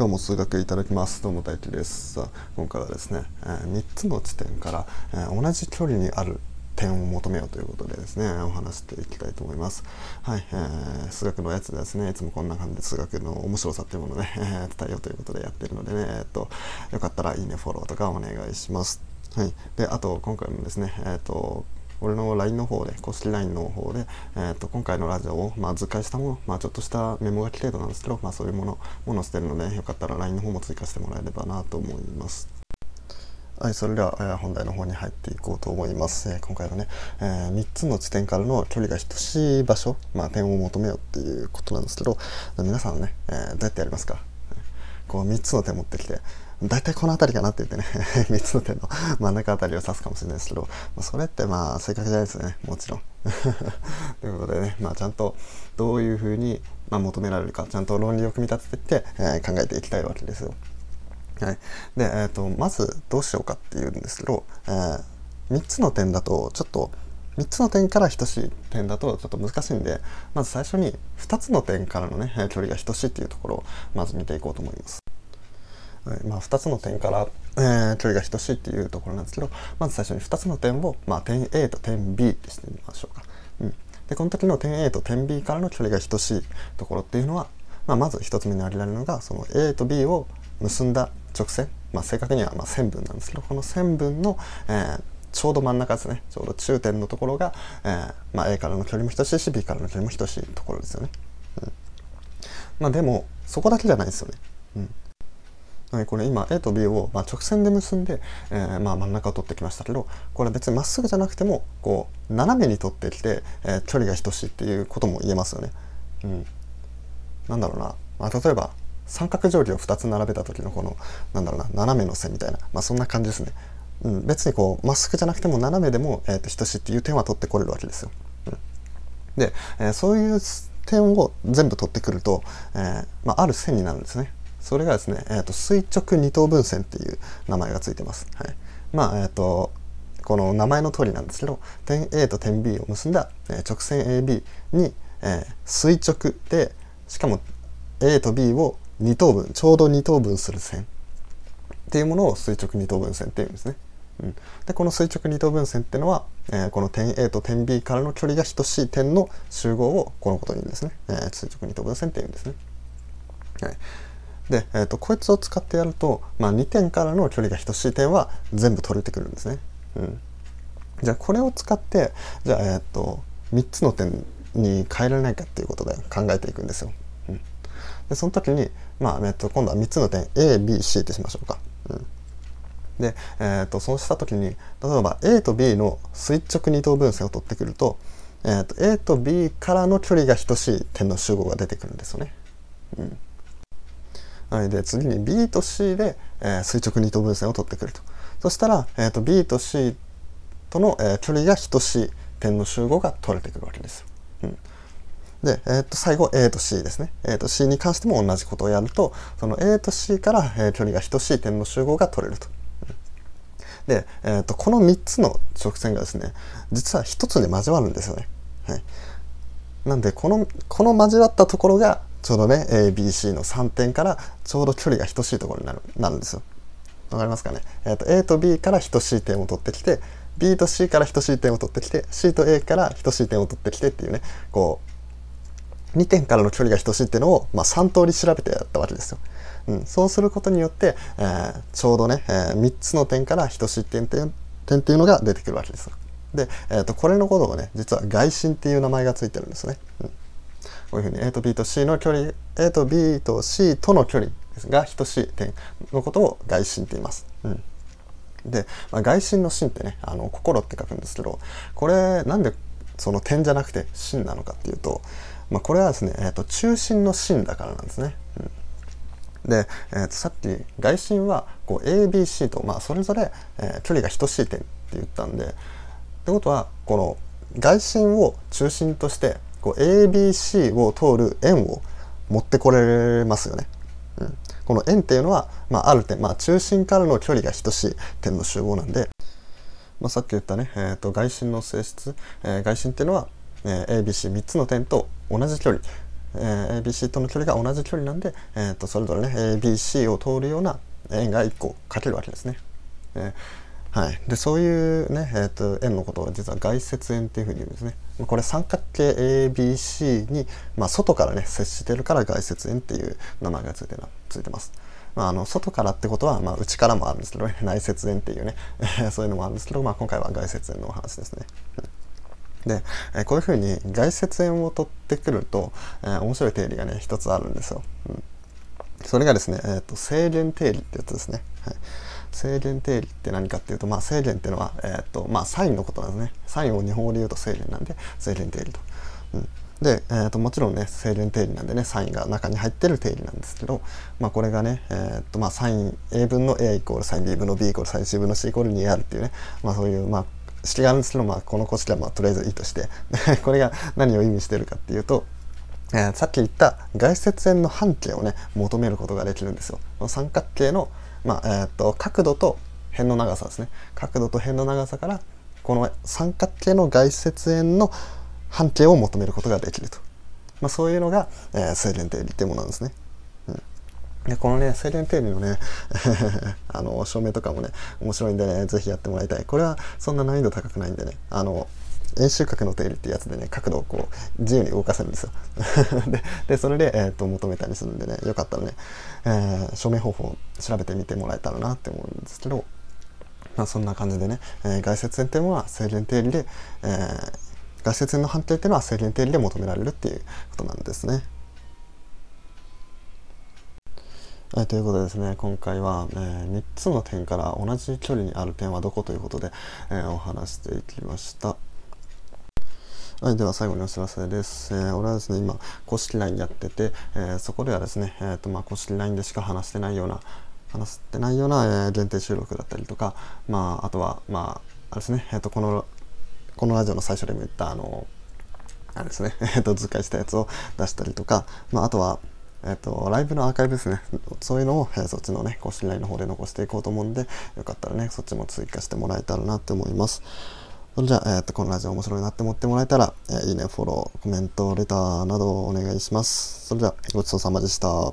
今日も数学いただきます。どうも大輝です。さあ今回はですね、えー、3つの地点から、えー、同じ距離にある点を求めようということでですねお話していきたいと思います。はい、えー、数学のやつですねいつもこんな感じで数学の面白さっていうものをね、えー、伝えようということでやってるのでねえっとよかったらいいねフォローとかお願いします。はいであと今回もですねえっと俺の LINE の方で、公式 LINE の方で、えーと、今回のラジオを、まあ、図解したもの、まあ、ちょっとしたメモ書き程度なんですけど、まあ、そういうものものしてるので、よかったら LINE の方も追加してもらえればなと思います。はい、それでは、えー、本題の方に入っていこうと思います。えー、今回のね、えー、3つの地点からの距離が等しい場所、まあ、点を求めようっていうことなんですけど、皆さんね、えどうやってやりますか？こう3つの点持ってきて、大体この辺りかなって言ってね 3つの点の 真ん中辺りを指すかもしれないですけど、まあ、それってまあ正確じゃないですよねもちろん ということでね、まあ、ちゃんとどういうふうに、まあ、求められるかちゃんと論理を組み立てていって、えー、考えていきたいわけですよ。はい、で、えーと、まずどうしようかっていうんですけど、えー、3つの点だとちょっと3つの点から等しい点だとちょっと難しいんでまず最初に2つの点からのね距離が等しいっていうところをまず見ていこうと思います。まあ、2つの点から、えー、距離が等しいっていうところなんですけどまず最初に2つの点を、まあ、点 A と点 B ってしてみましょうか。うん、でこの時の点 A と点 B からの距離が等しいところっていうのは、まあ、まず1つ目に挙げられるのがその A と B を結んだ直線、まあ、正確にはま線分なんですけどこの線分の、えー、ちょうど真ん中ですねちょうど中点のところが、えーまあ、A からの距離も等しいし B からの距離も等しいところですよね。うんまあ、でもそこだけじゃないですよね。うんはい、これ今 A と B を、まあ、直線で結んで、えー、まあ、真ん中を取ってきましたけどこれ別にまっすぐじゃなくてもこう斜めに取ってきて、えー、距離が等しいっていうことも言えますよね。うん、なんだろうな、まあ、例えば三角定規を2つ並べた時のこのなんだろうな斜めの線みたいな、まあ、そんな感じですね。うん、別にこうまっすぐじゃなくても斜めでも、えーと、等しいっていう点は取ってこれるわけですよ。うん、で、えー、そういう点を全部取ってくると、えーまあ、ある線になるんですね。それがですね、えーと、垂直二等分線っていう名前がついてます。はい、まあえっ、ー、とこの名前の通りなんですけど点 A と点 B を結んだ、え、直線 AB に、え、垂直でしかも A と B を二等分ちょうど二等分する線っていうものを垂直二等分線っていうんですね。うん、でこの垂直二等分線っていうのは、えー、この点 A と点 B からの距離が等しい点の集合をこのことに言うんですね、えー、垂直二等分線っていうんですね。はいで、えーと、こいつを使ってやると、まあ、2点からの距離が等しい点は全部取れてくるんですね。うん、じゃあこれを使ってじゃあ、えーと、3つの点に変えられないかっていうことで考えていくんですよ。うん、でその時に、まあえーと、今度は3つの点 ABC ってしましょうか。うんで、えーと、そうした時に例えば A と B の垂直二等分線を取ってくると,、えーと A と B からの距離が等しい点の集合が出てくるんですよね。うんはい、で次に B と C で、えー、垂直二等分線を取ってくると。そしたら、えーと、B と C との、えー、距離が等しい点の集合が取れてくるわけですうん、で、えー、と最後 A と C ですね、えー、と C に関しても同じことをやるとその A と C から、えー、距離が等しい点の集合が取れると。で、えー、とこの3つの直線がですね実は1つに交わるんですよね。はい、なんでこのこの交わったところがちょうどね ABC の3点からちょうど距離が等しいところになるなるんですよ。わかりますかね、えーと、A と B から等しい点を取ってきて B と C から等しい点を取ってきて C と A から等しい点を取ってきてっていうねこう2点からの距離が等しいっていうのを、まあ、3通り調べてやったわけですよ。うん、そうすることによって、えー、ちょうどね、えー、3つの点から等しい点点点っていうのが出てくるわけです。で、えーと、これのことをね実は外心っていう名前がついてるんですね。うんこういうふうに A と B と C の距離 A と B と C との距離が等しい点のことを外心って言います。うんで、まあ、外心の心ってねあの心って書くんですけどこれなんでその点じゃなくて心なのかっていうと、まあ、これはですね、えーと、中心の心だからなんですね。うん、で、えーと、さっき外心はこう ABC と、まあ、それぞれ、えー、距離が等しい点って言ったんでってことはこの外心を中心としてこう ABC を通る円を持ってこれますよね。うん、この円っていうのは、まあ、ある点、まあ、中心からの距離が等しい点の集合なんで、まあ、さっき言ったね、えーと、外心の性質、えー、外心っていうのは、えー、ABC3 つの点と同じ距離えー、ABC との距離が同じ距離なんで、えー、とそれぞれね ABC を通るような円が1個かけるわけですね。えー、はい、でそういうね、えーと、円のことを実は外接円っていうふうに言うんですね。これ三角形 ABC に、まあ、外からね接してるから外接円っていう名前がついてついてます。まあ、あの外からってことは、まあ、内からもあるんですけど、ね、内接円っていうね そういうのもあるんですけど、まあ、今回は外接円のお話ですね。で、えこういうふうに外接円を取ってくると、えー、面白い定理がね一つあるんですよ。うん、それがですね、えーと、正弦定理ってやつですね。はい、正弦定理って何かっていうと、まあ、正弦っていうのは、えーとまあ、サインのことなんですね。サインを日本語で言うと正弦なんで正弦定理と。うんで、えーと、もちろんね正弦定理なんでねサインが中に入ってる定理なんですけど、まあ、これがね、えーとまあ、サイン A 分の A イコールサイン B 分の B イコールサイン C 分の C イコール 2R っていうね、まあ、そういう、まあ、式があるんですけど、まあ、この公式はまあとりあえずいいとして これが何を意味してるかっていうと、えー、さっき言った外接円の半径をね求めることができるんですよ。三角形の、まあえーと、角度と辺の長さですね。角度と辺の長さからこの三角形の外接円の半径を求めることができると、まあ、そういうのが、えー、正弦定理っていうものなんですね。でこのね正弦定理のね あの証明とかもね面白いんでね是非やってもらいたい。これはそんな難易度高くないんでねあの円周角の定理ってやつでね角度をこう自由に動かせるんですよ ででそれで、えーと、求めたりするんでねよかったらね、えー、証明方法を調べてみてもらえたらなって思うんですけど、まあ、そんな感じでね、えー、外接円っていうのは正弦定理で、えー、外接円の判定っていうのは正弦定理で求められるっていうことなんですね。はい、ということでですね、今回は、えー、3つの点から同じ距離にある点はどこということで、えー、お話していきました。はい、では最後にお知らせです。えー、俺はですね、今、公式 LINE やってて、えー、そこではですね、えーとまあ、公式 LINE でしか話してないような、話してないような、えー、限定収録だったりとか、まあ、あとは、まあ、あれですね、えーと、この、このラジオの最初でも言った、あの、あれですね、えーと、図解したやつを出したりとか、まあ、あとは、えっと、ライブのアーカイブですね。そういうのを、えー、そっちのね、公式 LINE の方で残していこうと思うんで、よかったらね、そっちも追加してもらえたらなって思います。それじゃあ、えっと、このラジオ面白いなって思ってもらえたら、えー、いいね、フォロー、コメント、レターなどお願いします。それでは、ごちそうさまでした。